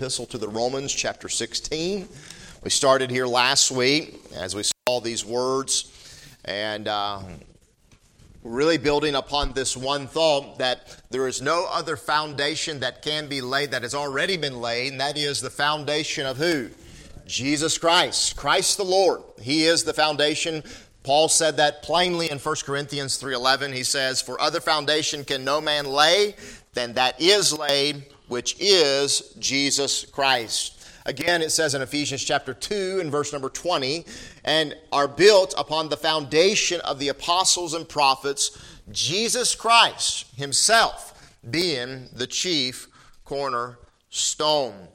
Epistle to the Romans, chapter 16. We started here last week as we saw these words, and uh, really building upon this one thought that there is no other foundation that can be laid that has already been laid, and that is the foundation of who? Jesus Christ, Christ the Lord. He is the foundation. Paul said that plainly in 1 Corinthians 3:11. He says, "For other foundation can no man lay than that is laid, which is Jesus Christ." Again, it says in Ephesians chapter 2 and verse number 20, and are built upon the foundation of the apostles and prophets, Jesus Christ himself being the chief cornerstone.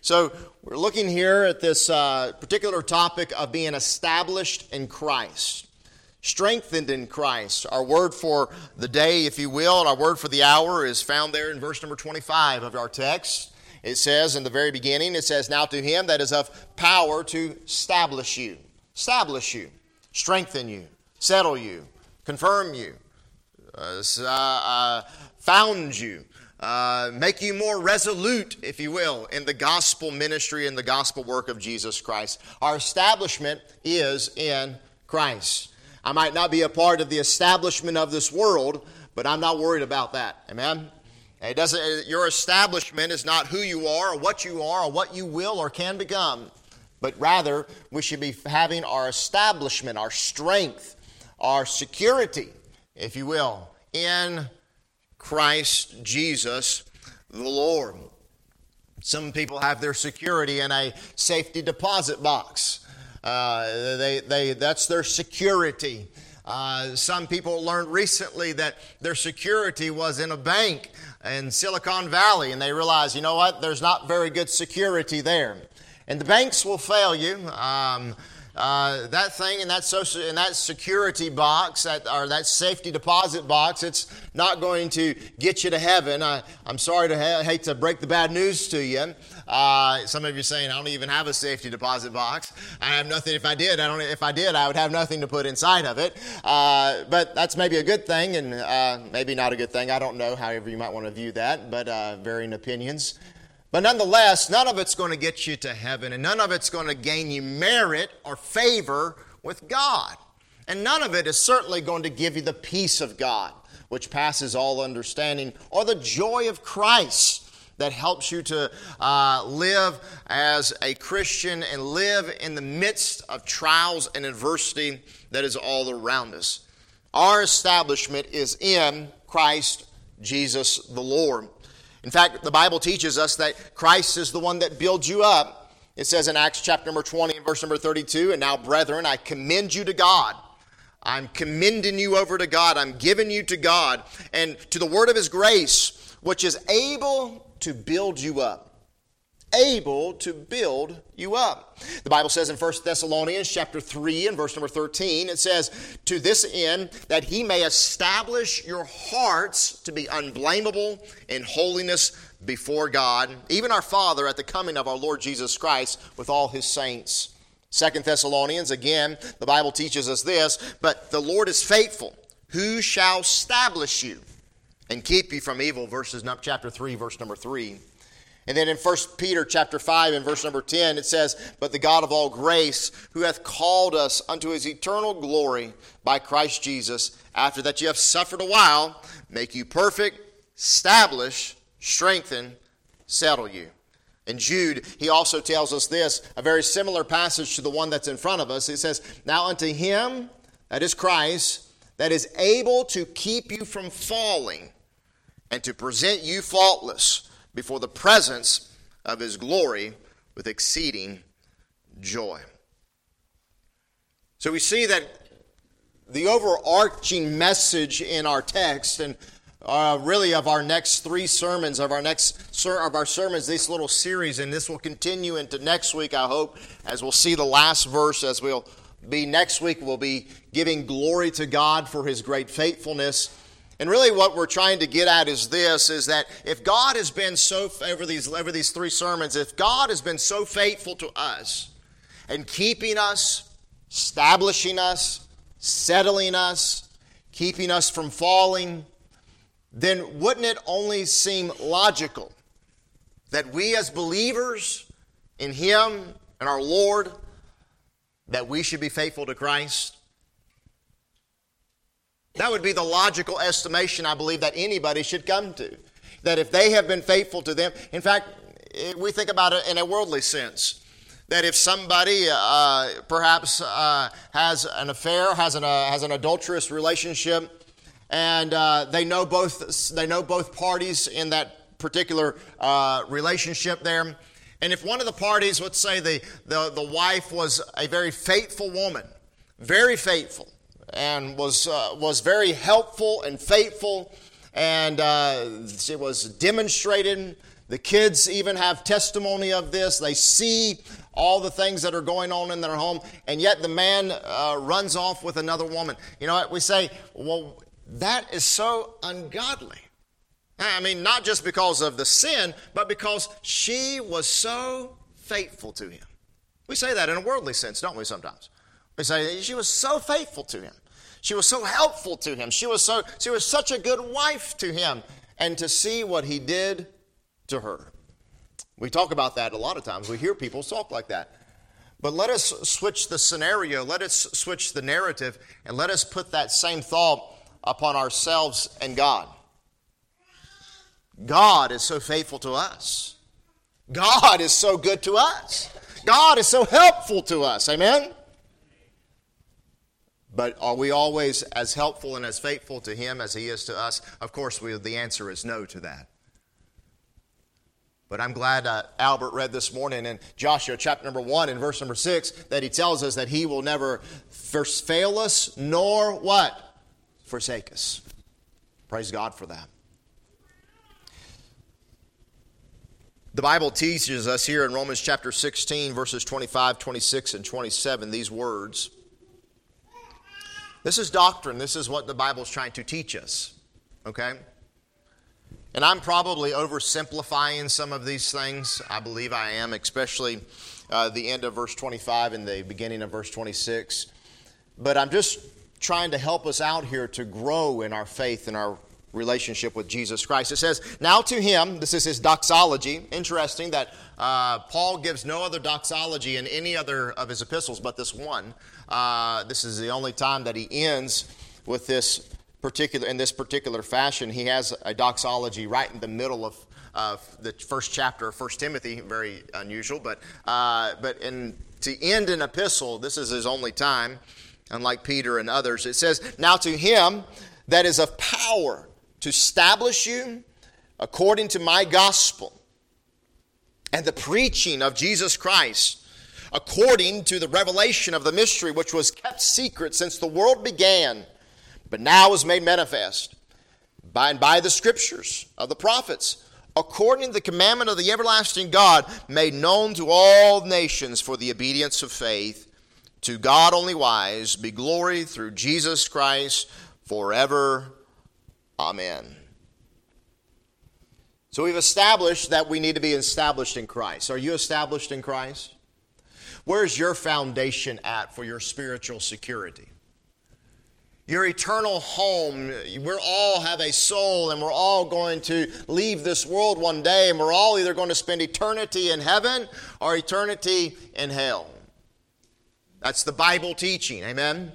So we're looking here at this uh, particular topic of being established in Christ, strengthened in Christ. Our word for the day, if you will, and our word for the hour is found there in verse number 25 of our text. It says in the very beginning, it says, Now to him that is of power to establish you, establish you, strengthen you, settle you, confirm you, uh, uh, found you, uh, make you more resolute, if you will, in the gospel ministry and the gospel work of Jesus Christ. Our establishment is in Christ. I might not be a part of the establishment of this world, but I'm not worried about that. Amen? It doesn't, your establishment is not who you are or what you are or what you will or can become, but rather we should be having our establishment, our strength, our security, if you will, in Christ Jesus the Lord. Some people have their security in a safety deposit box. Uh, they, they, that's their security. Uh, some people learned recently that their security was in a bank in Silicon Valley, and they realized, you know what, there's not very good security there. And the banks will fail you. Um, uh, that thing in that social in that security box that or that safety deposit box it's not going to get you to heaven I, am sorry to ha- hate to break the bad news to you uh, some of you are saying i don't even have a safety deposit box. I have nothing. If i did i don't if i did i would have nothing to put inside of it. Uh, but that's maybe a good thing and uh, maybe not a good thing. I don't know however you might want to view that but uh, varying opinions. But nonetheless, none of it's going to get you to heaven, and none of it's going to gain you merit or favor with God. And none of it is certainly going to give you the peace of God, which passes all understanding, or the joy of Christ that helps you to uh, live as a Christian and live in the midst of trials and adversity that is all around us. Our establishment is in Christ Jesus the Lord. In fact, the Bible teaches us that Christ is the one that builds you up. It says in Acts chapter number 20 and verse number 32, and now, brethren, I commend you to God. I'm commending you over to God. I'm giving you to God and to the word of his grace, which is able to build you up able to build you up. The Bible says in 1 Thessalonians chapter 3 and verse number 13, it says, To this end that he may establish your hearts to be unblameable in holiness before God, even our Father at the coming of our Lord Jesus Christ with all his saints. Second Thessalonians, again, the Bible teaches us this, but the Lord is faithful, who shall establish you and keep you from evil, verses chapter 3, verse number 3. And then in 1 Peter chapter 5 and verse number 10, it says, But the God of all grace, who hath called us unto his eternal glory by Christ Jesus, after that you have suffered a while, make you perfect, establish, strengthen, settle you. In Jude, he also tells us this, a very similar passage to the one that's in front of us. It says, Now unto him, that is Christ, that is able to keep you from falling and to present you faultless before the presence of his glory with exceeding joy. So we see that the overarching message in our text and uh, really of our next three sermons of our next ser- of our sermons this little series and this will continue into next week i hope as we'll see the last verse as we'll be next week we'll be giving glory to god for his great faithfulness and really what we're trying to get at is this is that if God has been so over these over these three sermons, if God has been so faithful to us and keeping us, establishing us, settling us, keeping us from falling, then wouldn't it only seem logical that we as believers in Him and our Lord, that we should be faithful to Christ? That would be the logical estimation I believe that anybody should come to. That if they have been faithful to them, in fact, we think about it in a worldly sense. That if somebody uh, perhaps uh, has an affair, has an, uh, has an adulterous relationship, and uh, they know both they know both parties in that particular uh, relationship there, and if one of the parties, let's say the, the, the wife was a very faithful woman, very faithful, and was, uh, was very helpful and faithful, and uh, it was demonstrated. The kids even have testimony of this. They see all the things that are going on in their home, and yet the man uh, runs off with another woman. You know what? We say, well, that is so ungodly. I mean, not just because of the sin, but because she was so faithful to him. We say that in a worldly sense, don't we, sometimes? We say she was so faithful to him. She was so helpful to him. She was, so, she was such a good wife to him. And to see what he did to her. We talk about that a lot of times. We hear people talk like that. But let us switch the scenario, let us switch the narrative, and let us put that same thought upon ourselves and God. God is so faithful to us. God is so good to us. God is so helpful to us. Amen? But are we always as helpful and as faithful to Him as He is to us? Of course, we, the answer is no to that. But I'm glad uh, Albert read this morning in Joshua chapter number 1 and verse number 6 that he tells us that he will never first fail us nor what? Forsake us. Praise God for that. The Bible teaches us here in Romans chapter 16, verses 25, 26, and 27 these words. This is doctrine. This is what the Bible is trying to teach us. Okay? And I'm probably oversimplifying some of these things. I believe I am, especially uh, the end of verse 25 and the beginning of verse 26. But I'm just trying to help us out here to grow in our faith and our relationship with Jesus Christ. It says, Now to him, this is his doxology. Interesting that uh, Paul gives no other doxology in any other of his epistles but this one. Uh, this is the only time that he ends with this particular, in this particular fashion. He has a doxology right in the middle of uh, the first chapter of 1 Timothy, very unusual, but, uh, but in, to end an epistle, this is his only time, unlike Peter and others. It says, Now to him that is of power to establish you according to my gospel and the preaching of Jesus Christ, according to the revelation of the mystery which was kept secret since the world began, but now is made manifest by and by the scriptures of the prophets, according to the commandment of the everlasting God, made known to all nations for the obedience of faith. To God only wise be glory through Jesus Christ forever Amen. So we've established that we need to be established in Christ. Are you established in Christ? Where's your foundation at for your spiritual security? Your eternal home, we all have a soul and we're all going to leave this world one day and we're all either going to spend eternity in heaven or eternity in hell. That's the Bible teaching, amen?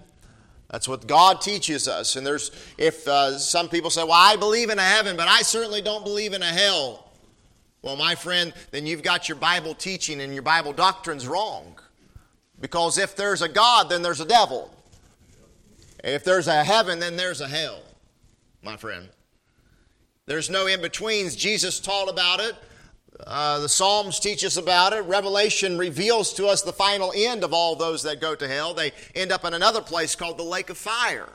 That's what God teaches us. And there's, if uh, some people say, well, I believe in a heaven, but I certainly don't believe in a hell. Well, my friend, then you've got your Bible teaching and your Bible doctrines wrong. Because if there's a God, then there's a devil. If there's a heaven, then there's a hell, my friend. There's no in betweens. Jesus taught about it. Uh, the Psalms teach us about it. Revelation reveals to us the final end of all those that go to hell. They end up in another place called the lake of fire.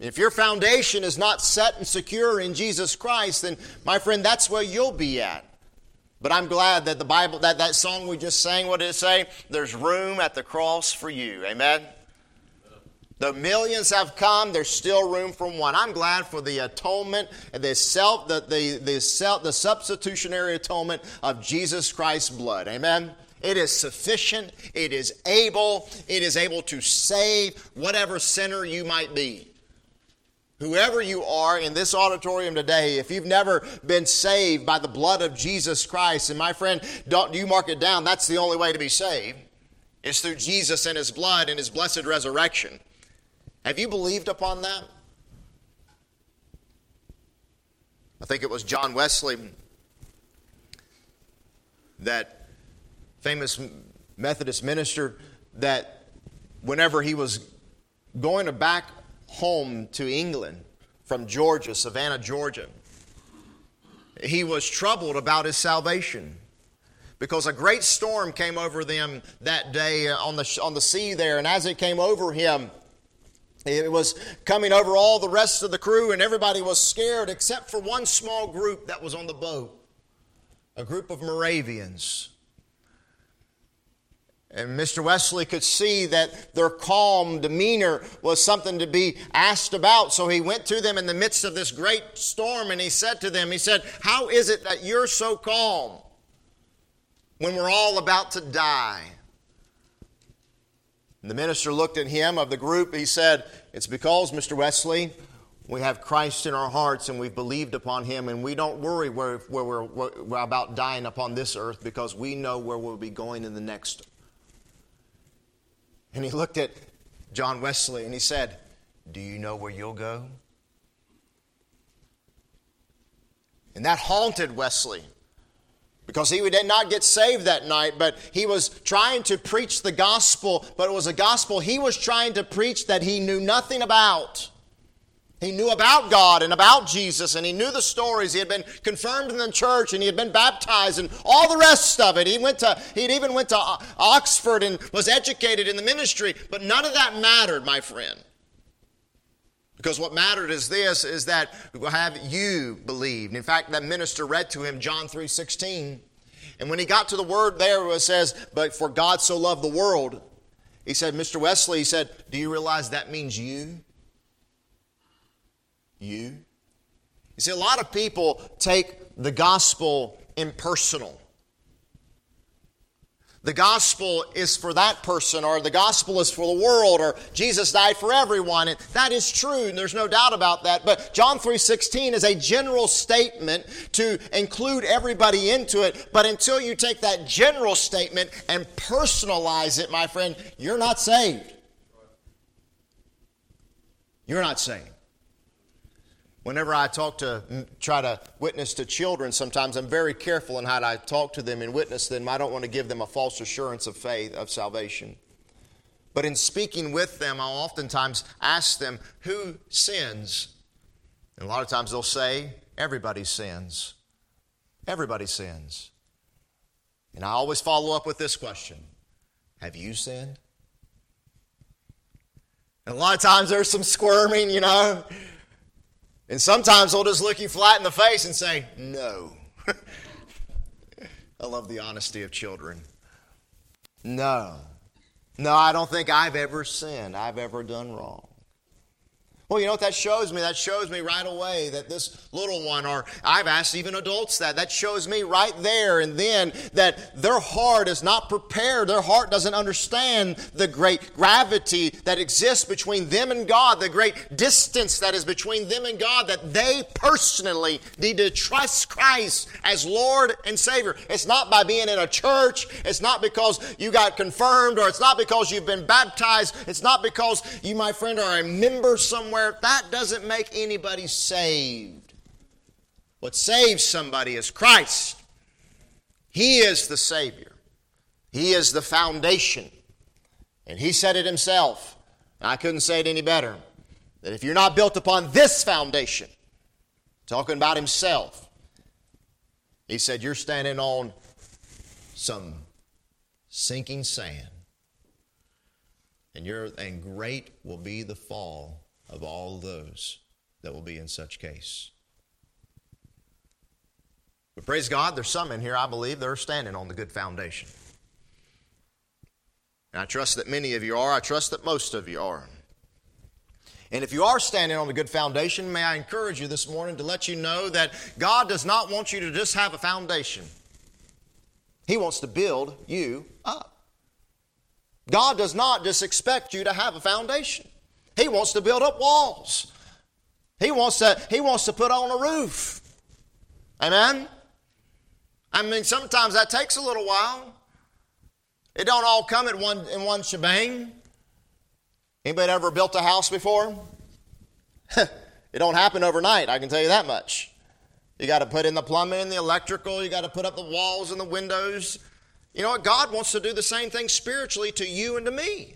If your foundation is not set and secure in Jesus Christ, then, my friend, that's where you'll be at. But I'm glad that the Bible, that, that song we just sang, what did it say? There's room at the cross for you. Amen? The millions have come, there's still room for one. I'm glad for the atonement the self, the, the, the, self, the substitutionary atonement of Jesus Christ's blood. Amen? It is sufficient, it is able, it is able to save whatever sinner you might be Whoever you are in this auditorium today, if you've never been saved by the blood of Jesus Christ, and my friend, don't you mark it down, that's the only way to be saved. It's through Jesus and his blood and his blessed resurrection. Have you believed upon that? I think it was John Wesley, that famous Methodist minister, that whenever he was going to back home to England from Georgia, Savannah, Georgia, he was troubled about his salvation because a great storm came over them that day uh, on the, on the sea there. And as it came over him, it was coming over all the rest of the crew, and everybody was scared except for one small group that was on the boat a group of Moravians. And Mr. Wesley could see that their calm demeanor was something to be asked about. So he went to them in the midst of this great storm and he said to them, He said, How is it that you're so calm when we're all about to die? And the minister looked at him of the group. He said, It's because, Mr. Wesley, we have Christ in our hearts and we've believed upon him, and we don't worry where, where we're, we're about dying upon this earth because we know where we'll be going in the next and he looked at John Wesley and he said, Do you know where you'll go? And that haunted Wesley because he did not get saved that night, but he was trying to preach the gospel, but it was a gospel he was trying to preach that he knew nothing about. He knew about God and about Jesus, and he knew the stories. He had been confirmed in the church, and he had been baptized, and all the rest of it. He went to, he'd even went to Oxford and was educated in the ministry, but none of that mattered, my friend. Because what mattered is this: is that have you believed? In fact, that minister read to him John three sixteen, and when he got to the word there, it says, "But for God so loved the world," he said, "Mr. Wesley," he said, "Do you realize that means you?" You? You see, a lot of people take the gospel impersonal. The gospel is for that person, or the gospel is for the world, or Jesus died for everyone. And that is true, and there's no doubt about that. But John 3.16 is a general statement to include everybody into it. But until you take that general statement and personalize it, my friend, you're not saved. You're not saved. Whenever I talk to, try to witness to children, sometimes I'm very careful in how I talk to them and witness them. I don't want to give them a false assurance of faith, of salvation. But in speaking with them, I'll oftentimes ask them, Who sins? And a lot of times they'll say, Everybody sins. Everybody sins. And I always follow up with this question Have you sinned? And a lot of times there's some squirming, you know. And sometimes they'll just look you flat in the face and say, No. I love the honesty of children. No. No, I don't think I've ever sinned. I've ever done wrong. Well, you know what that shows me? That shows me right away that this little one, or I've asked even adults that, that shows me right there and then that their heart is not prepared. Their heart doesn't understand the great gravity that exists between them and God, the great distance that is between them and God, that they personally need to trust Christ as Lord and Savior. It's not by being in a church, it's not because you got confirmed, or it's not because you've been baptized, it's not because you, my friend, are a member somewhere that doesn't make anybody saved. What saves somebody is Christ. He is the Savior, He is the foundation. And He said it Himself. I couldn't say it any better. That if you're not built upon this foundation, talking about Himself, He said, you're standing on some sinking sand. And, you're, and great will be the fall of all those that will be in such case. But praise God, there's some in here, I believe, that are standing on the good foundation. And I trust that many of you are. I trust that most of you are. And if you are standing on the good foundation, may I encourage you this morning to let you know that God does not want you to just have a foundation. He wants to build you up. God does not just expect you to have a foundation. He wants to build up walls. He wants to, he wants to put on a roof. Amen? I mean, sometimes that takes a little while. It don't all come at one in one shebang. Anybody ever built a house before? it don't happen overnight, I can tell you that much. You got to put in the plumbing the electrical, you got to put up the walls and the windows. You know what? God wants to do the same thing spiritually to you and to me.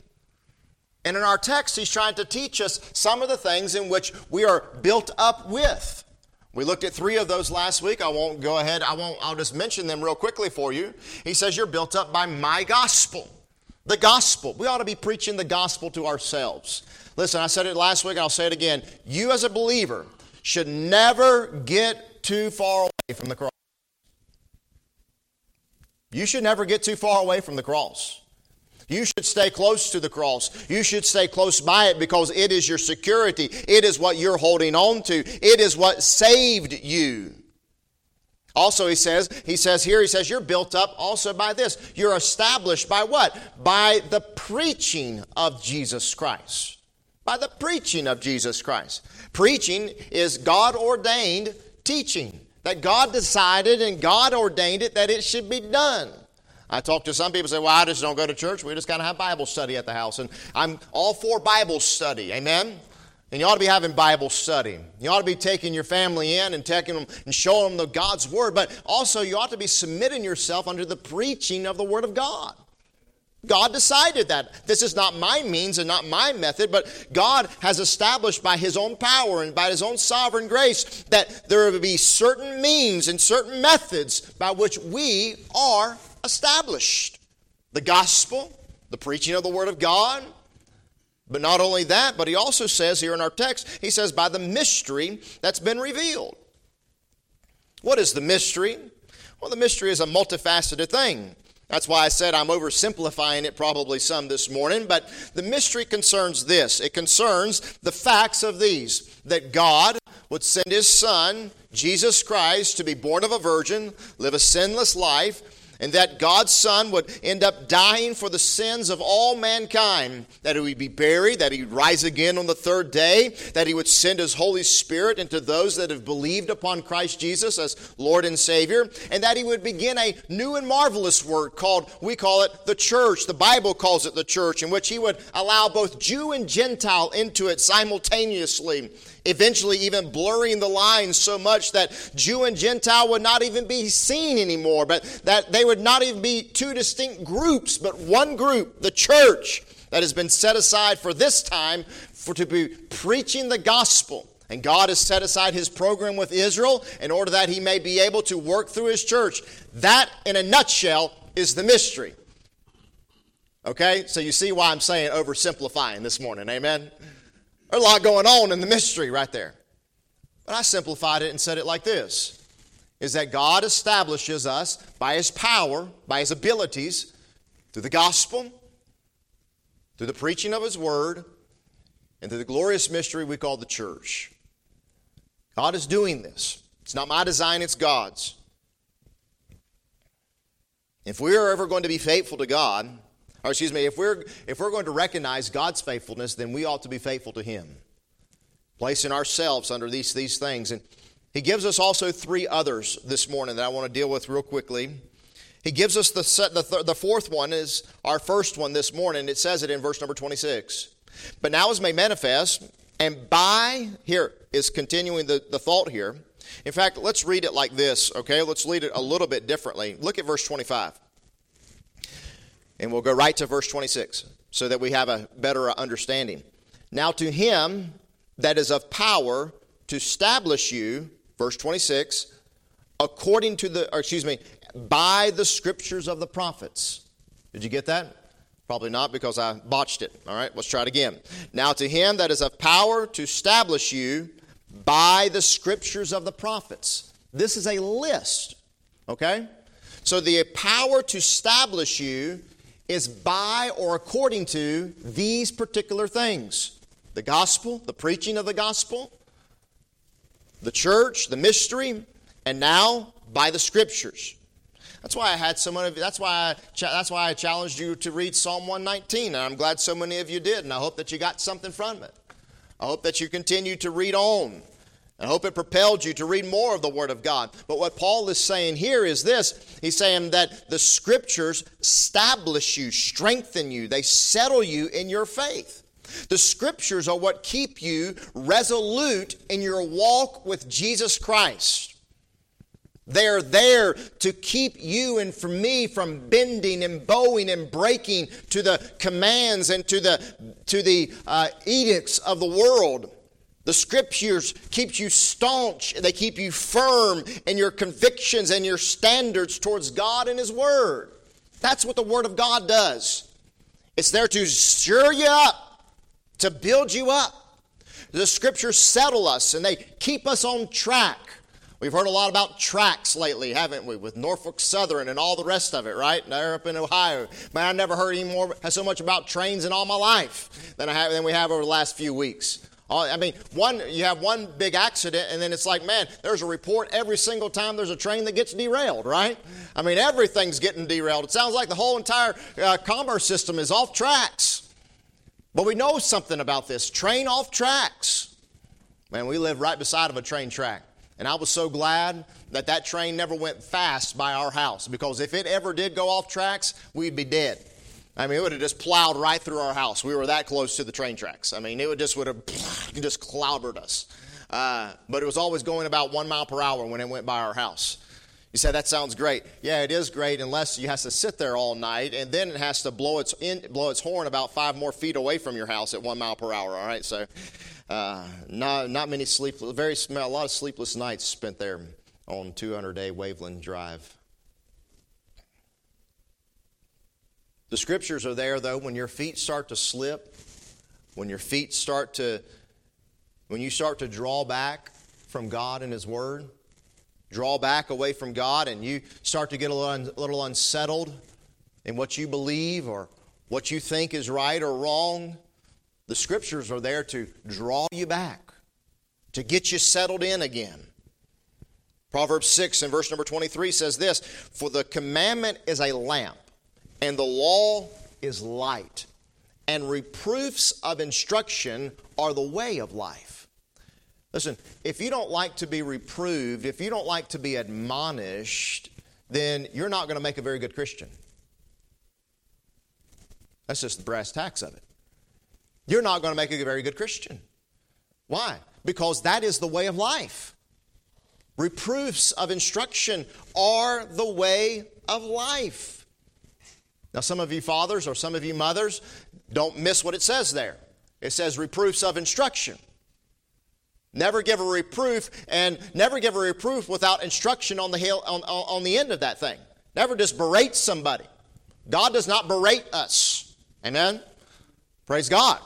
And in our text, he's trying to teach us some of the things in which we are built up with. We looked at three of those last week. I won't go ahead, I won't, I'll just mention them real quickly for you. He says, You're built up by my gospel. The gospel. We ought to be preaching the gospel to ourselves. Listen, I said it last week, I'll say it again. You, as a believer, should never get too far away from the cross. You should never get too far away from the cross. You should stay close to the cross. You should stay close by it because it is your security. It is what you're holding on to. It is what saved you. Also, he says, he says here, he says, you're built up also by this. You're established by what? By the preaching of Jesus Christ. By the preaching of Jesus Christ. Preaching is God ordained teaching that God decided and God ordained it that it should be done. I talk to some people say, well, I just don't go to church. We just kind of have Bible study at the house. And I'm all for Bible study. Amen? And you ought to be having Bible study. You ought to be taking your family in and taking them and showing them the God's Word. But also, you ought to be submitting yourself under the preaching of the Word of God. God decided that. This is not my means and not my method, but God has established by His own power and by His own sovereign grace that there will be certain means and certain methods by which we are established. The gospel, the preaching of the Word of God. But not only that, but he also says here in our text, he says, by the mystery that's been revealed. What is the mystery? Well, the mystery is a multifaceted thing. That's why I said I'm oversimplifying it probably some this morning, but the mystery concerns this. It concerns the facts of these that God would send his son, Jesus Christ, to be born of a virgin, live a sinless life, and that God's Son would end up dying for the sins of all mankind, that he would be buried, that he would rise again on the third day, that he would send his Holy Spirit into those that have believed upon Christ Jesus as Lord and Savior, and that he would begin a new and marvelous work called, we call it the church. The Bible calls it the church, in which he would allow both Jew and Gentile into it simultaneously eventually even blurring the lines so much that Jew and Gentile would not even be seen anymore, but that they would not even be two distinct groups, but one group, the church, that has been set aside for this time for to be preaching the gospel. And God has set aside his program with Israel in order that he may be able to work through his church. That, in a nutshell, is the mystery. Okay? So you see why I'm saying oversimplifying this morning. Amen? There's a lot going on in the mystery right there. But I simplified it and said it like this is that God establishes us by His power, by His abilities, through the gospel, through the preaching of His word, and through the glorious mystery we call the church. God is doing this. It's not my design, it's God's. If we are ever going to be faithful to God, or excuse me, if we're, if we're going to recognize God's faithfulness, then we ought to be faithful to Him, placing ourselves under these, these things. And He gives us also three others this morning that I want to deal with real quickly. He gives us the, the, th- the fourth one is our first one this morning. It says it in verse number 26. But now is made manifest, and by, here is continuing the, the thought here. In fact, let's read it like this, okay? Let's read it a little bit differently. Look at verse 25. And we'll go right to verse 26 so that we have a better understanding. Now, to him that is of power to establish you, verse 26, according to the, excuse me, by the scriptures of the prophets. Did you get that? Probably not because I botched it. All right, let's try it again. Now, to him that is of power to establish you by the scriptures of the prophets. This is a list, okay? So, the power to establish you is by or according to these particular things the gospel, the preaching of the gospel, the church, the mystery, and now by the scriptures. That's why I had so many. Of, That's why I, that's why I challenged you to read Psalm 119, and I'm glad so many of you did, and I hope that you got something from it. I hope that you continue to read on I hope it propelled you to read more of the Word of God. But what Paul is saying here is this He's saying that the Scriptures establish you, strengthen you, they settle you in your faith. The Scriptures are what keep you resolute in your walk with Jesus Christ. They're there to keep you and for me from bending and bowing and breaking to the commands and to the, to the uh, edicts of the world. The scriptures keep you staunch, they keep you firm in your convictions and your standards towards God and His Word. That's what the Word of God does. It's there to stir you up, to build you up. The scriptures settle us and they keep us on track. We've heard a lot about tracks lately, haven't we? With Norfolk Southern and all the rest of it, right? There up in Ohio. Man, I never heard any more so much about trains in all my life than I have than we have over the last few weeks. I mean, one you have one big accident, and then it's like, man, there's a report every single time there's a train that gets derailed, right? I mean, everything's getting derailed. It sounds like the whole entire uh, commerce system is off tracks. But we know something about this train off tracks. Man, we live right beside of a train track. And I was so glad that that train never went fast by our house because if it ever did go off tracks, we'd be dead. I mean, it would have just plowed right through our house. We were that close to the train tracks. I mean, it would just would have just clobbered us. Uh, but it was always going about one mile per hour when it went by our house. You say that sounds great. Yeah, it is great unless you has to sit there all night and then it has to blow its in, blow its horn about five more feet away from your house at one mile per hour. All right, so uh, not not many sleep, very a lot of sleepless nights spent there on 200 day Waveland Drive. The scriptures are there, though, when your feet start to slip, when your feet start to, when you start to draw back from God and His Word, draw back away from God, and you start to get a little, a little unsettled in what you believe or what you think is right or wrong. The scriptures are there to draw you back, to get you settled in again. Proverbs 6 and verse number 23 says this For the commandment is a lamp and the law is light, and reproofs of instruction are the way of life. Listen, if you don't like to be reproved, if you don't like to be admonished, then you're not going to make a very good Christian. That's just the brass tacks of it. You're not going to make a very good Christian. Why? Because that is the way of life. Reproofs of instruction are the way of life. Now, some of you fathers or some of you mothers don't miss what it says there. It says reproofs of instruction. Never give a reproof and never give a reproof without instruction on the, hill, on, on the end of that thing. Never just berate somebody. God does not berate us. Amen? Praise God.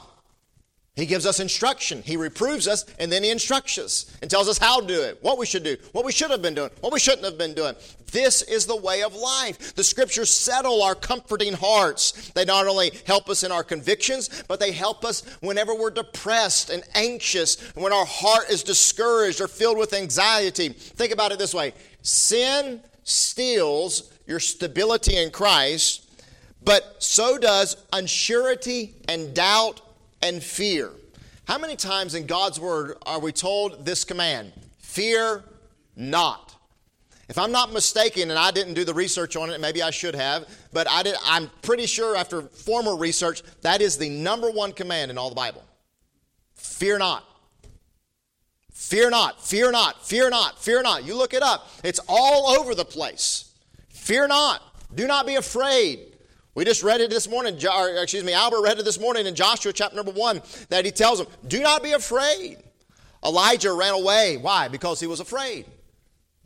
He gives us instruction. He reproves us and then he instructs us and tells us how to do it, what we should do, what we should have been doing, what we shouldn't have been doing. This is the way of life. The scriptures settle our comforting hearts. They not only help us in our convictions, but they help us whenever we're depressed and anxious, when our heart is discouraged or filled with anxiety. Think about it this way sin steals your stability in Christ, but so does unsurety and doubt and fear. How many times in God's Word are we told this command? Fear not. If I'm not mistaken, and I didn't do the research on it, maybe I should have, but I did, I'm pretty sure after former research, that is the number one command in all the Bible. Fear not. Fear not, fear not, fear not, fear not. You look it up, it's all over the place. Fear not. Do not be afraid. We just read it this morning, or excuse me, Albert read it this morning in Joshua chapter number one that he tells them, Do not be afraid. Elijah ran away. Why? Because he was afraid.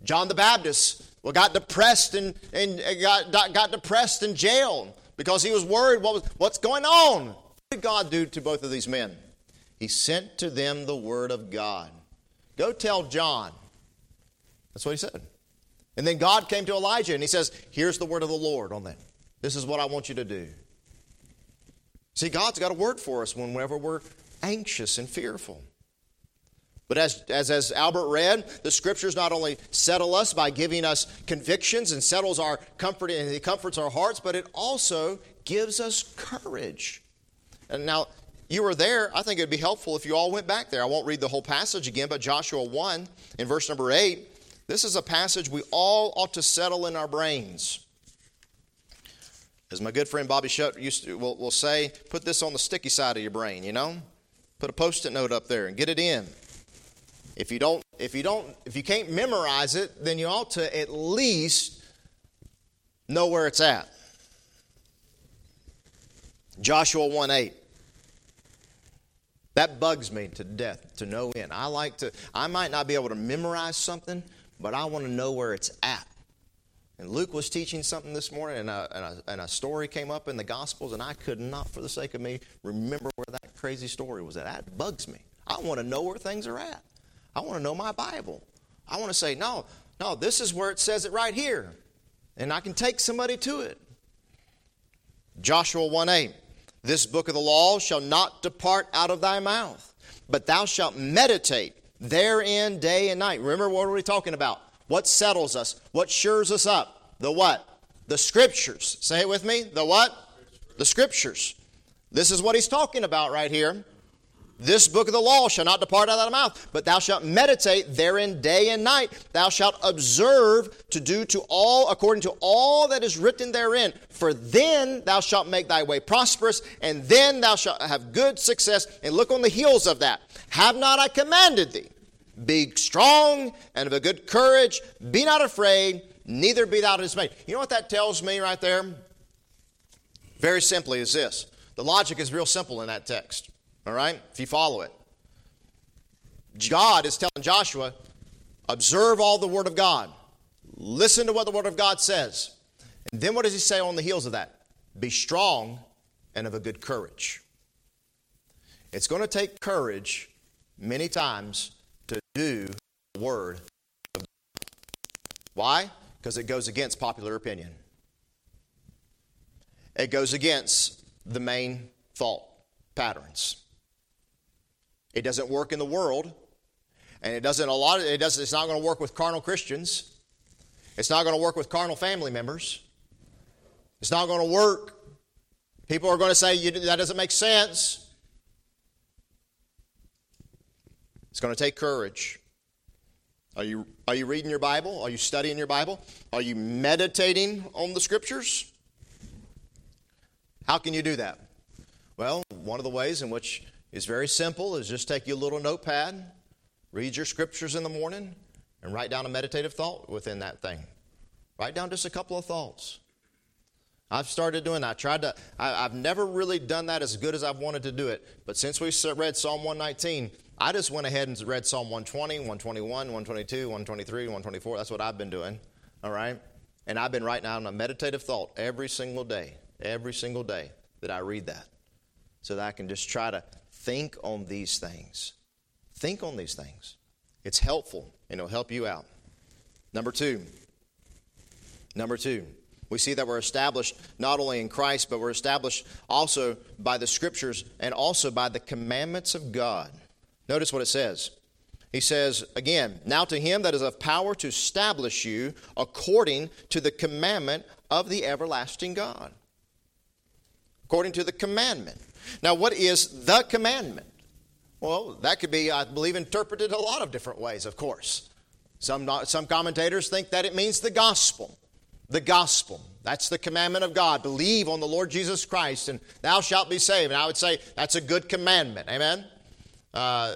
John the Baptist well, got depressed and, and got, got depressed in jail because he was worried what was, what's going on. What did God do to both of these men? He sent to them the word of God. Go tell John. That's what he said. And then God came to Elijah and he says, Here's the word of the Lord on that. This is what I want you to do. See, God's got a word for us whenever we're anxious and fearful. But as, as, as Albert read, the scriptures not only settle us by giving us convictions and settles our comfort and it comforts our hearts, but it also gives us courage. And now, you were there, I think it would be helpful if you all went back there. I won't read the whole passage again, but Joshua 1 in verse number 8, this is a passage we all ought to settle in our brains. As my good friend Bobby Shutt used to, will, will say, put this on the sticky side of your brain, you know? Put a post-it note up there and get it in. If you don't, if you don't, if you can't memorize it, then you ought to at least know where it's at. Joshua 1 8. That bugs me to death to no end. I like to, I might not be able to memorize something, but I want to know where it's at. And Luke was teaching something this morning, and a, and, a, and a, story came up in the Gospels, and I could not, for the sake of me, remember where that crazy story was at. That bugs me. I want to know where things are at. I want to know my Bible. I want to say, no, no, this is where it says it right here. And I can take somebody to it. Joshua 1 8. This book of the law shall not depart out of thy mouth, but thou shalt meditate therein day and night. Remember, what we're we talking about? What settles us? What shures us up? The what? The scriptures. Say it with me. The what? The scriptures. This is what he's talking about right here. This book of the law shall not depart out of thy mouth, but thou shalt meditate therein day and night. Thou shalt observe to do to all according to all that is written therein. For then thou shalt make thy way prosperous, and then thou shalt have good success. And look on the heels of that. Have not I commanded thee? Be strong and of a good courage. Be not afraid, neither be thou dismayed. You know what that tells me right there? Very simply is this. The logic is real simple in that text. All right? If you follow it. God is telling Joshua, observe all the Word of God. Listen to what the Word of God says. And then what does he say on the heels of that? Be strong and of a good courage. It's going to take courage many times do the Word of God. Why? Because it goes against popular opinion. It goes against the main thought patterns. It doesn't work in the world, and it doesn't a lot. Of, it doesn't. It's not going to work with carnal Christians. It's not going to work with carnal family members. It's not going to work. People are going to say that doesn't make sense. It's going to take courage. Are you, are you reading your Bible? Are you studying your Bible? Are you meditating on the Scriptures? How can you do that? Well, one of the ways in which is very simple. Is just take you a little notepad, read your scriptures in the morning, and write down a meditative thought within that thing. Write down just a couple of thoughts. I've started doing that. I tried to. I, have never really done that as good as I've wanted to do it. But since we read Psalm 119, I just went ahead and read Psalm 120, 121, 122, 123, 124. That's what I've been doing. All right, and I've been writing down a meditative thought every single day, every single day that I read that, so that I can just try to Think on these things. Think on these things. It's helpful and it'll help you out. Number two. Number two. We see that we're established not only in Christ, but we're established also by the Scriptures and also by the commandments of God. Notice what it says. He says, again, now to him that is of power to establish you according to the commandment of the everlasting God. According to the commandment. Now, what is the commandment? Well, that could be, I believe, interpreted a lot of different ways, of course. Some, not, some commentators think that it means the gospel. The gospel. That's the commandment of God. Believe on the Lord Jesus Christ and thou shalt be saved. And I would say that's a good commandment. Amen? Uh,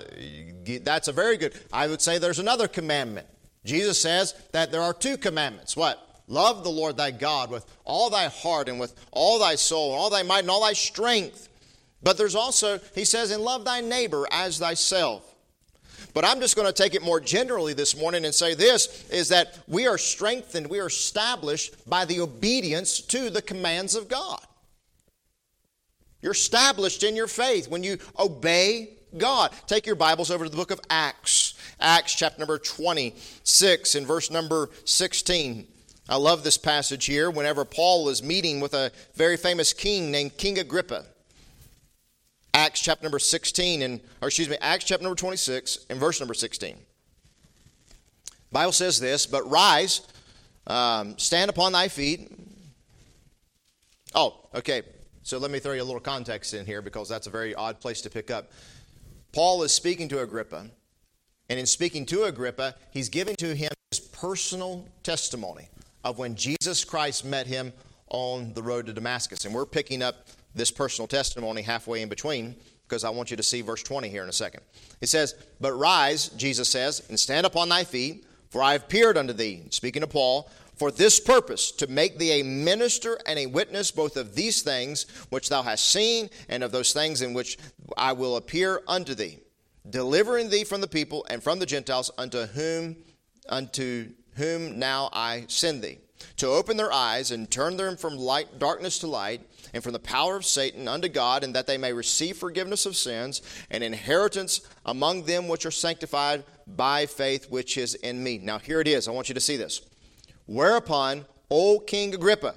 that's a very good. I would say there's another commandment. Jesus says that there are two commandments. What? Love the Lord thy God with all thy heart and with all thy soul and all thy might and all thy strength. But there's also, he says, and love thy neighbor as thyself. But I'm just going to take it more generally this morning and say this is that we are strengthened, we are established by the obedience to the commands of God. You're established in your faith when you obey God. Take your Bibles over to the book of Acts, Acts chapter number 26 and verse number 16. I love this passage here whenever Paul is meeting with a very famous king named King Agrippa. Acts chapter number 16, and, or excuse me, Acts chapter number 26 and verse number 16. Bible says this, but rise, um, stand upon thy feet. Oh, okay. So let me throw you a little context in here because that's a very odd place to pick up. Paul is speaking to Agrippa, and in speaking to Agrippa, he's giving to him his personal testimony of when Jesus Christ met him on the road to Damascus. And we're picking up this personal testimony halfway in between because I want you to see verse 20 here in a second. It says, But rise, Jesus says, and stand upon thy feet, for I have appeared unto thee, speaking to Paul, for this purpose, to make thee a minister and a witness both of these things which thou hast seen, and of those things in which I will appear unto thee, delivering thee from the people and from the Gentiles unto whom unto whom now I send thee, to open their eyes and turn them from light darkness to light and from the power of Satan unto God, and that they may receive forgiveness of sins and inheritance among them which are sanctified by faith which is in me. Now, here it is. I want you to see this. Whereupon, O King Agrippa,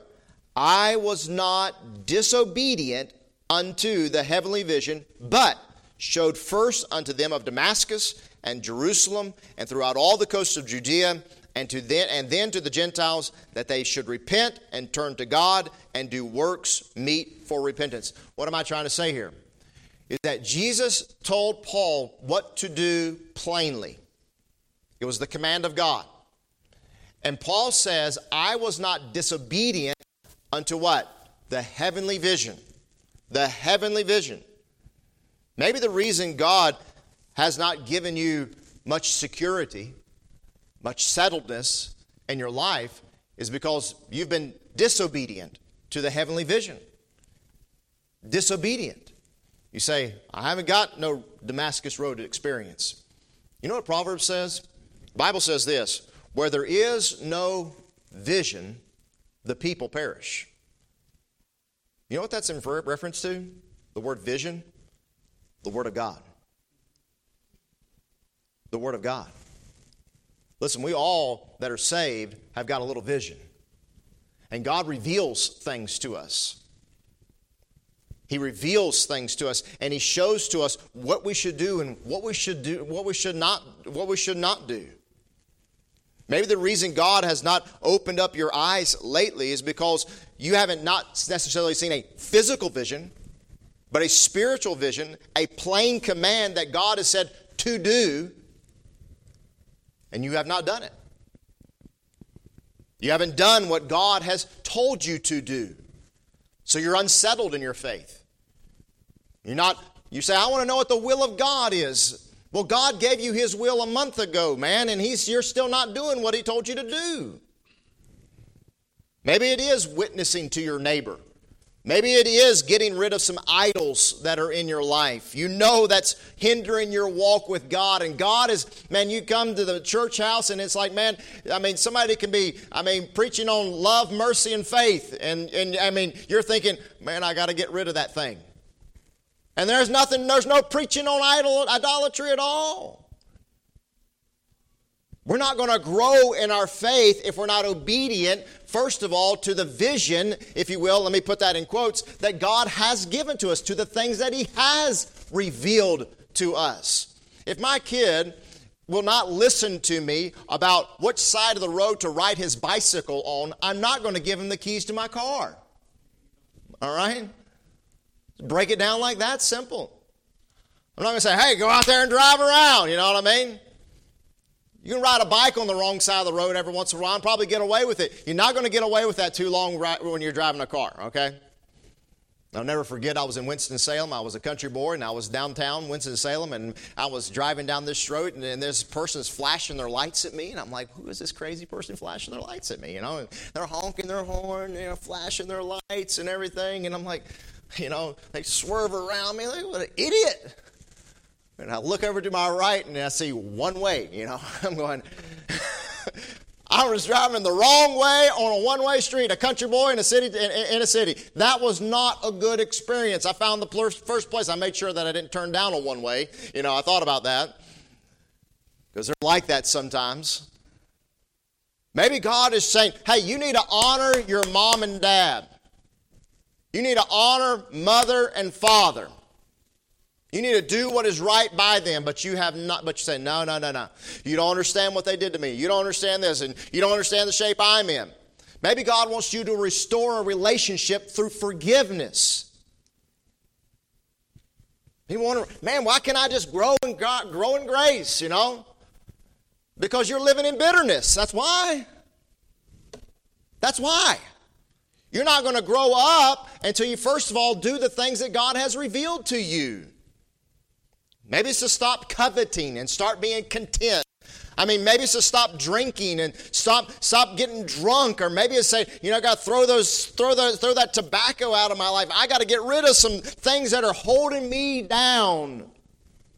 I was not disobedient unto the heavenly vision, but showed first unto them of Damascus and Jerusalem and throughout all the coasts of Judea and to then and then to the Gentiles that they should repent and turn to God and do works meet for repentance. What am I trying to say here? Is that Jesus told Paul what to do plainly. It was the command of God. And Paul says, I was not disobedient unto what? The heavenly vision. The heavenly vision. Maybe the reason God has not given you much security much settledness in your life is because you've been disobedient to the heavenly vision. Disobedient. You say, I haven't got no Damascus Road experience. You know what Proverbs says? The Bible says this where there is no vision, the people perish. You know what that's in reference to? The word vision? The Word of God. The Word of God. Listen, we all that are saved have got a little vision. And God reveals things to us. He reveals things to us and he shows to us what we should do and what we should do, what we should not what we should not do. Maybe the reason God has not opened up your eyes lately is because you haven't not necessarily seen a physical vision, but a spiritual vision, a plain command that God has said to do and you have not done it. You haven't done what God has told you to do. So you're unsettled in your faith. You're not, you say, I want to know what the will of God is. Well, God gave you His will a month ago, man, and he's, you're still not doing what He told you to do. Maybe it is witnessing to your neighbor. Maybe it is getting rid of some idols that are in your life. You know that's hindering your walk with God. And God is, man, you come to the church house and it's like, man, I mean, somebody can be, I mean, preaching on love, mercy, and faith. And, and I mean, you're thinking, man, I got to get rid of that thing. And there's nothing, there's no preaching on idol, idolatry at all. We're not going to grow in our faith if we're not obedient, first of all, to the vision, if you will, let me put that in quotes, that God has given to us, to the things that He has revealed to us. If my kid will not listen to me about which side of the road to ride his bicycle on, I'm not going to give him the keys to my car. All right? Break it down like that, simple. I'm not going to say, hey, go out there and drive around. You know what I mean? You can ride a bike on the wrong side of the road every once in a while and probably get away with it. You're not going to get away with that too long when you're driving a car, okay? I'll never forget, I was in Winston-Salem. I was a country boy, and I was downtown Winston-Salem, and I was driving down this road, and, and this person is flashing their lights at me, and I'm like, who is this crazy person flashing their lights at me? You know, and they're honking their horn, they're flashing their lights and everything, and I'm like, you know, they swerve around me, like, what an idiot. And I look over to my right and I see one way, you know. I'm going, I was driving the wrong way on a one-way street, a country boy in a city. In, in, a city, that was not a good experience. I found the first place. I made sure that I didn't turn down a one-way. You know, I thought about that because they're like that sometimes. Maybe God is saying, "Hey, you need to honor your mom and dad. You need to honor mother and father." You need to do what is right by them, but you have not, but you say, no, no, no, no. You don't understand what they did to me. You don't understand this, and you don't understand the shape I'm in. Maybe God wants you to restore a relationship through forgiveness. You wonder, man, why can't I just grow in grow in grace, you know? Because you're living in bitterness. That's why. That's why. You're not going to grow up until you, first of all, do the things that God has revealed to you. Maybe it's to stop coveting and start being content. I mean, maybe it's to stop drinking and stop stop getting drunk, or maybe it's say, you know, I got to throw those throw those, throw that tobacco out of my life. I got to get rid of some things that are holding me down.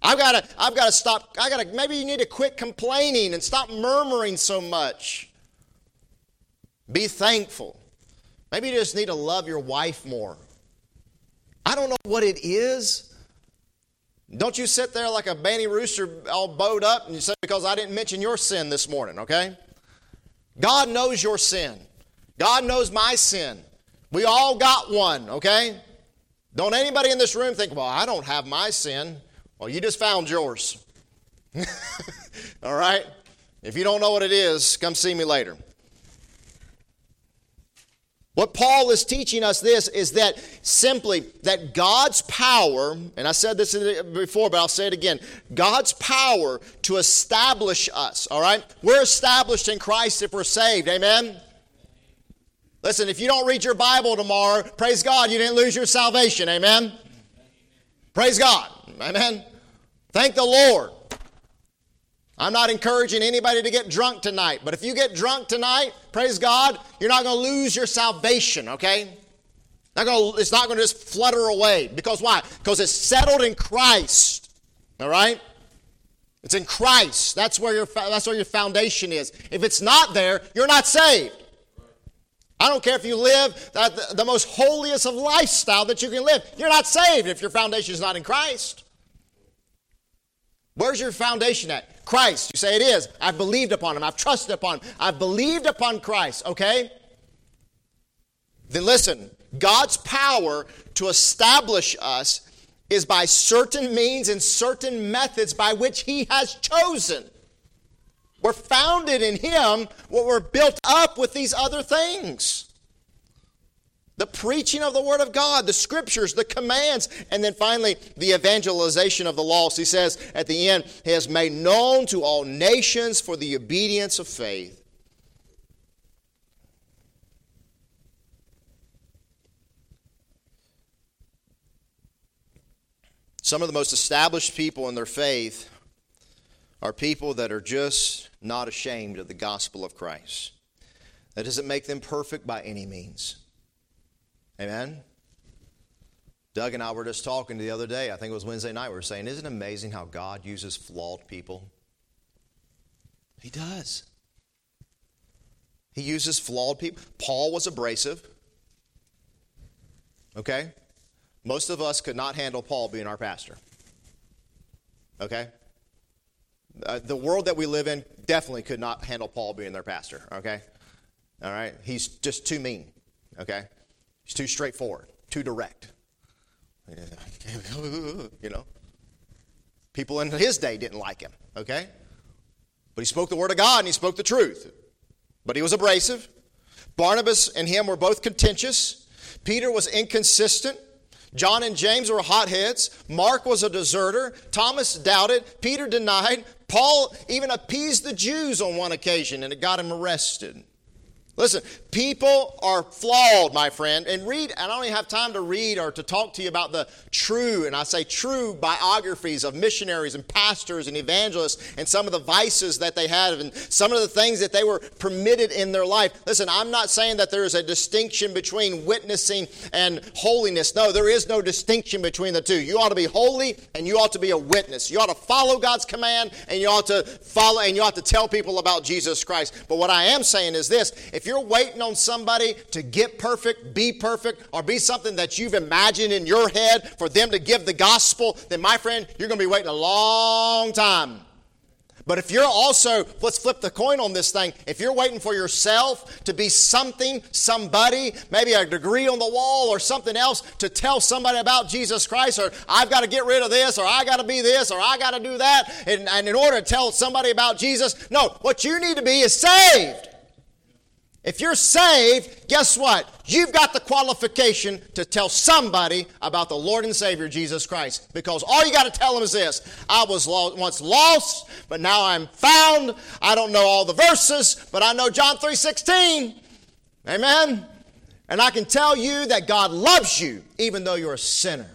I've got to I've got to stop. I got to maybe you need to quit complaining and stop murmuring so much. Be thankful. Maybe you just need to love your wife more. I don't know what it is. Don't you sit there like a banny rooster all bowed up and you say, because I didn't mention your sin this morning, okay? God knows your sin. God knows my sin. We all got one, okay? Don't anybody in this room think, well, I don't have my sin. Well, you just found yours. all right? If you don't know what it is, come see me later. What Paul is teaching us this is that simply that God's power, and I said this before, but I'll say it again God's power to establish us, all right? We're established in Christ if we're saved, amen? Listen, if you don't read your Bible tomorrow, praise God, you didn't lose your salvation, amen? Praise God, amen? Thank the Lord. I'm not encouraging anybody to get drunk tonight, but if you get drunk tonight, praise God, you're not going to lose your salvation, okay? Not gonna, it's not going to just flutter away. Because why? Because it's settled in Christ, all right? It's in Christ. That's where, your, that's where your foundation is. If it's not there, you're not saved. I don't care if you live the, the most holiest of lifestyle that you can live. You're not saved if your foundation is not in Christ. Where's your foundation at? Christ. You say it is. I've believed upon him. I've trusted upon him. I've believed upon Christ, okay? Then listen, God's power to establish us is by certain means and certain methods by which he has chosen. We're founded in him, what we're built up with these other things the preaching of the Word of God, the scriptures, the commands, and then finally the evangelization of the lost. He says at the end, He has made known to all nations for the obedience of faith. Some of the most established people in their faith are people that are just not ashamed of the gospel of Christ. That doesn't make them perfect by any means. Amen? Doug and I were just talking the other day, I think it was Wednesday night, we were saying, Isn't it amazing how God uses flawed people? He does. He uses flawed people. Paul was abrasive. Okay? Most of us could not handle Paul being our pastor. Okay? Uh, the world that we live in definitely could not handle Paul being their pastor. Okay? All right? He's just too mean. Okay? He's too straightforward, too direct. You know? People in his day didn't like him, okay? But he spoke the word of God and he spoke the truth. But he was abrasive. Barnabas and him were both contentious. Peter was inconsistent. John and James were hotheads. Mark was a deserter. Thomas doubted. Peter denied. Paul even appeased the Jews on one occasion and it got him arrested. Listen, people are flawed, my friend. And read, I don't even have time to read or to talk to you about the true, and I say true biographies of missionaries and pastors and evangelists and some of the vices that they had and some of the things that they were permitted in their life. Listen, I'm not saying that there is a distinction between witnessing and holiness. No, there is no distinction between the two. You ought to be holy and you ought to be a witness. You ought to follow God's command and you ought to follow and you ought to tell people about Jesus Christ. But what I am saying is this if you're waiting on somebody to get perfect, be perfect, or be something that you've imagined in your head for them to give the gospel, then my friend, you're going to be waiting a long time. But if you're also, let's flip the coin on this thing. If you're waiting for yourself to be something, somebody, maybe a degree on the wall or something else to tell somebody about Jesus Christ, or I've got to get rid of this, or I got to be this, or I got to do that, and, and in order to tell somebody about Jesus, no, what you need to be is saved. If you're saved, guess what? you've got the qualification to tell somebody about the Lord and Savior Jesus Christ. Because all you got to tell them is this I was once lost, but now I'm found. I don't know all the verses, but I know John 3:16. Amen. And I can tell you that God loves you even though you're a sinner,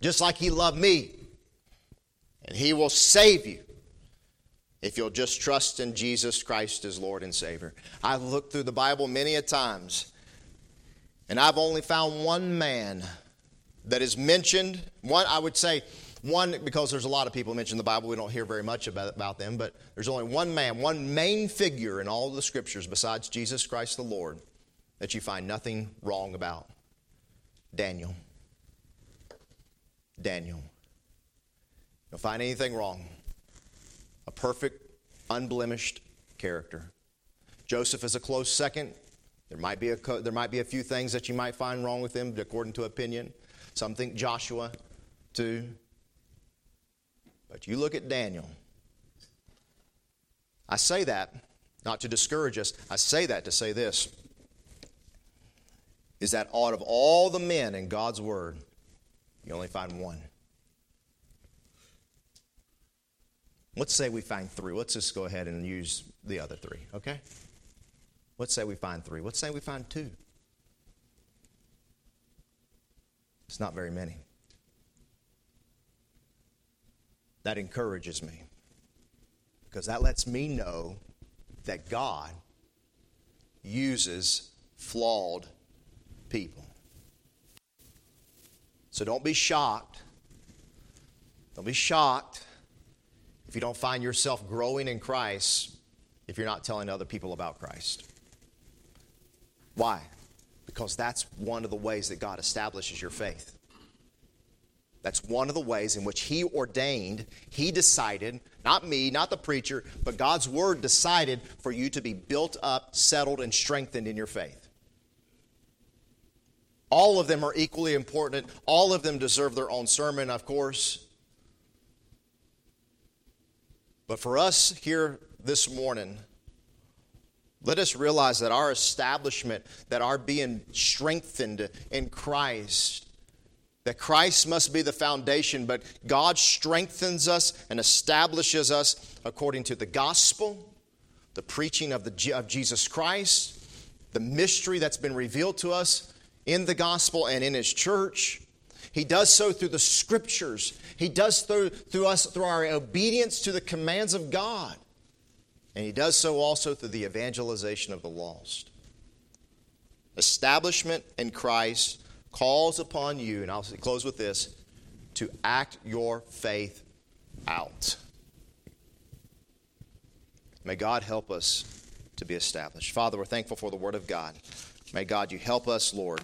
just like He loved me. And He will save you if you'll just trust in Jesus Christ as Lord and Savior. I've looked through the Bible many a times, and I've only found one man that is mentioned. One, I would say, one, because there's a lot of people mentioned in the Bible, we don't hear very much about, about them, but there's only one man, one main figure in all the scriptures besides Jesus Christ the Lord that you find nothing wrong about Daniel. Daniel. You'll find anything wrong. Perfect, unblemished character. Joseph is a close second. There might be a, there might be a few things that you might find wrong with him, according to opinion. Some think Joshua, too. But you look at Daniel. I say that not to discourage us. I say that to say this is that out of all the men in God's Word, you only find one. Let's say we find three. Let's just go ahead and use the other three, okay? Let's say we find three. Let's say we find two. It's not very many. That encourages me because that lets me know that God uses flawed people. So don't be shocked. Don't be shocked if you don't find yourself growing in Christ if you're not telling other people about Christ. Why? Because that's one of the ways that God establishes your faith. That's one of the ways in which He ordained, He decided, not me, not the preacher, but God's Word decided for you to be built up, settled, and strengthened in your faith. All of them are equally important. All of them deserve their own sermon, of course. But for us here this morning, let us realize that our establishment, that our being strengthened in Christ, that Christ must be the foundation, but God strengthens us and establishes us according to the gospel, the preaching of, the, of Jesus Christ, the mystery that's been revealed to us in the gospel and in his church. He does so through the scriptures. He does through, through us through our obedience to the commands of God. And he does so also through the evangelization of the lost. Establishment in Christ calls upon you, and I'll close with this, to act your faith out. May God help us to be established. Father, we're thankful for the Word of God. May God, you help us, Lord,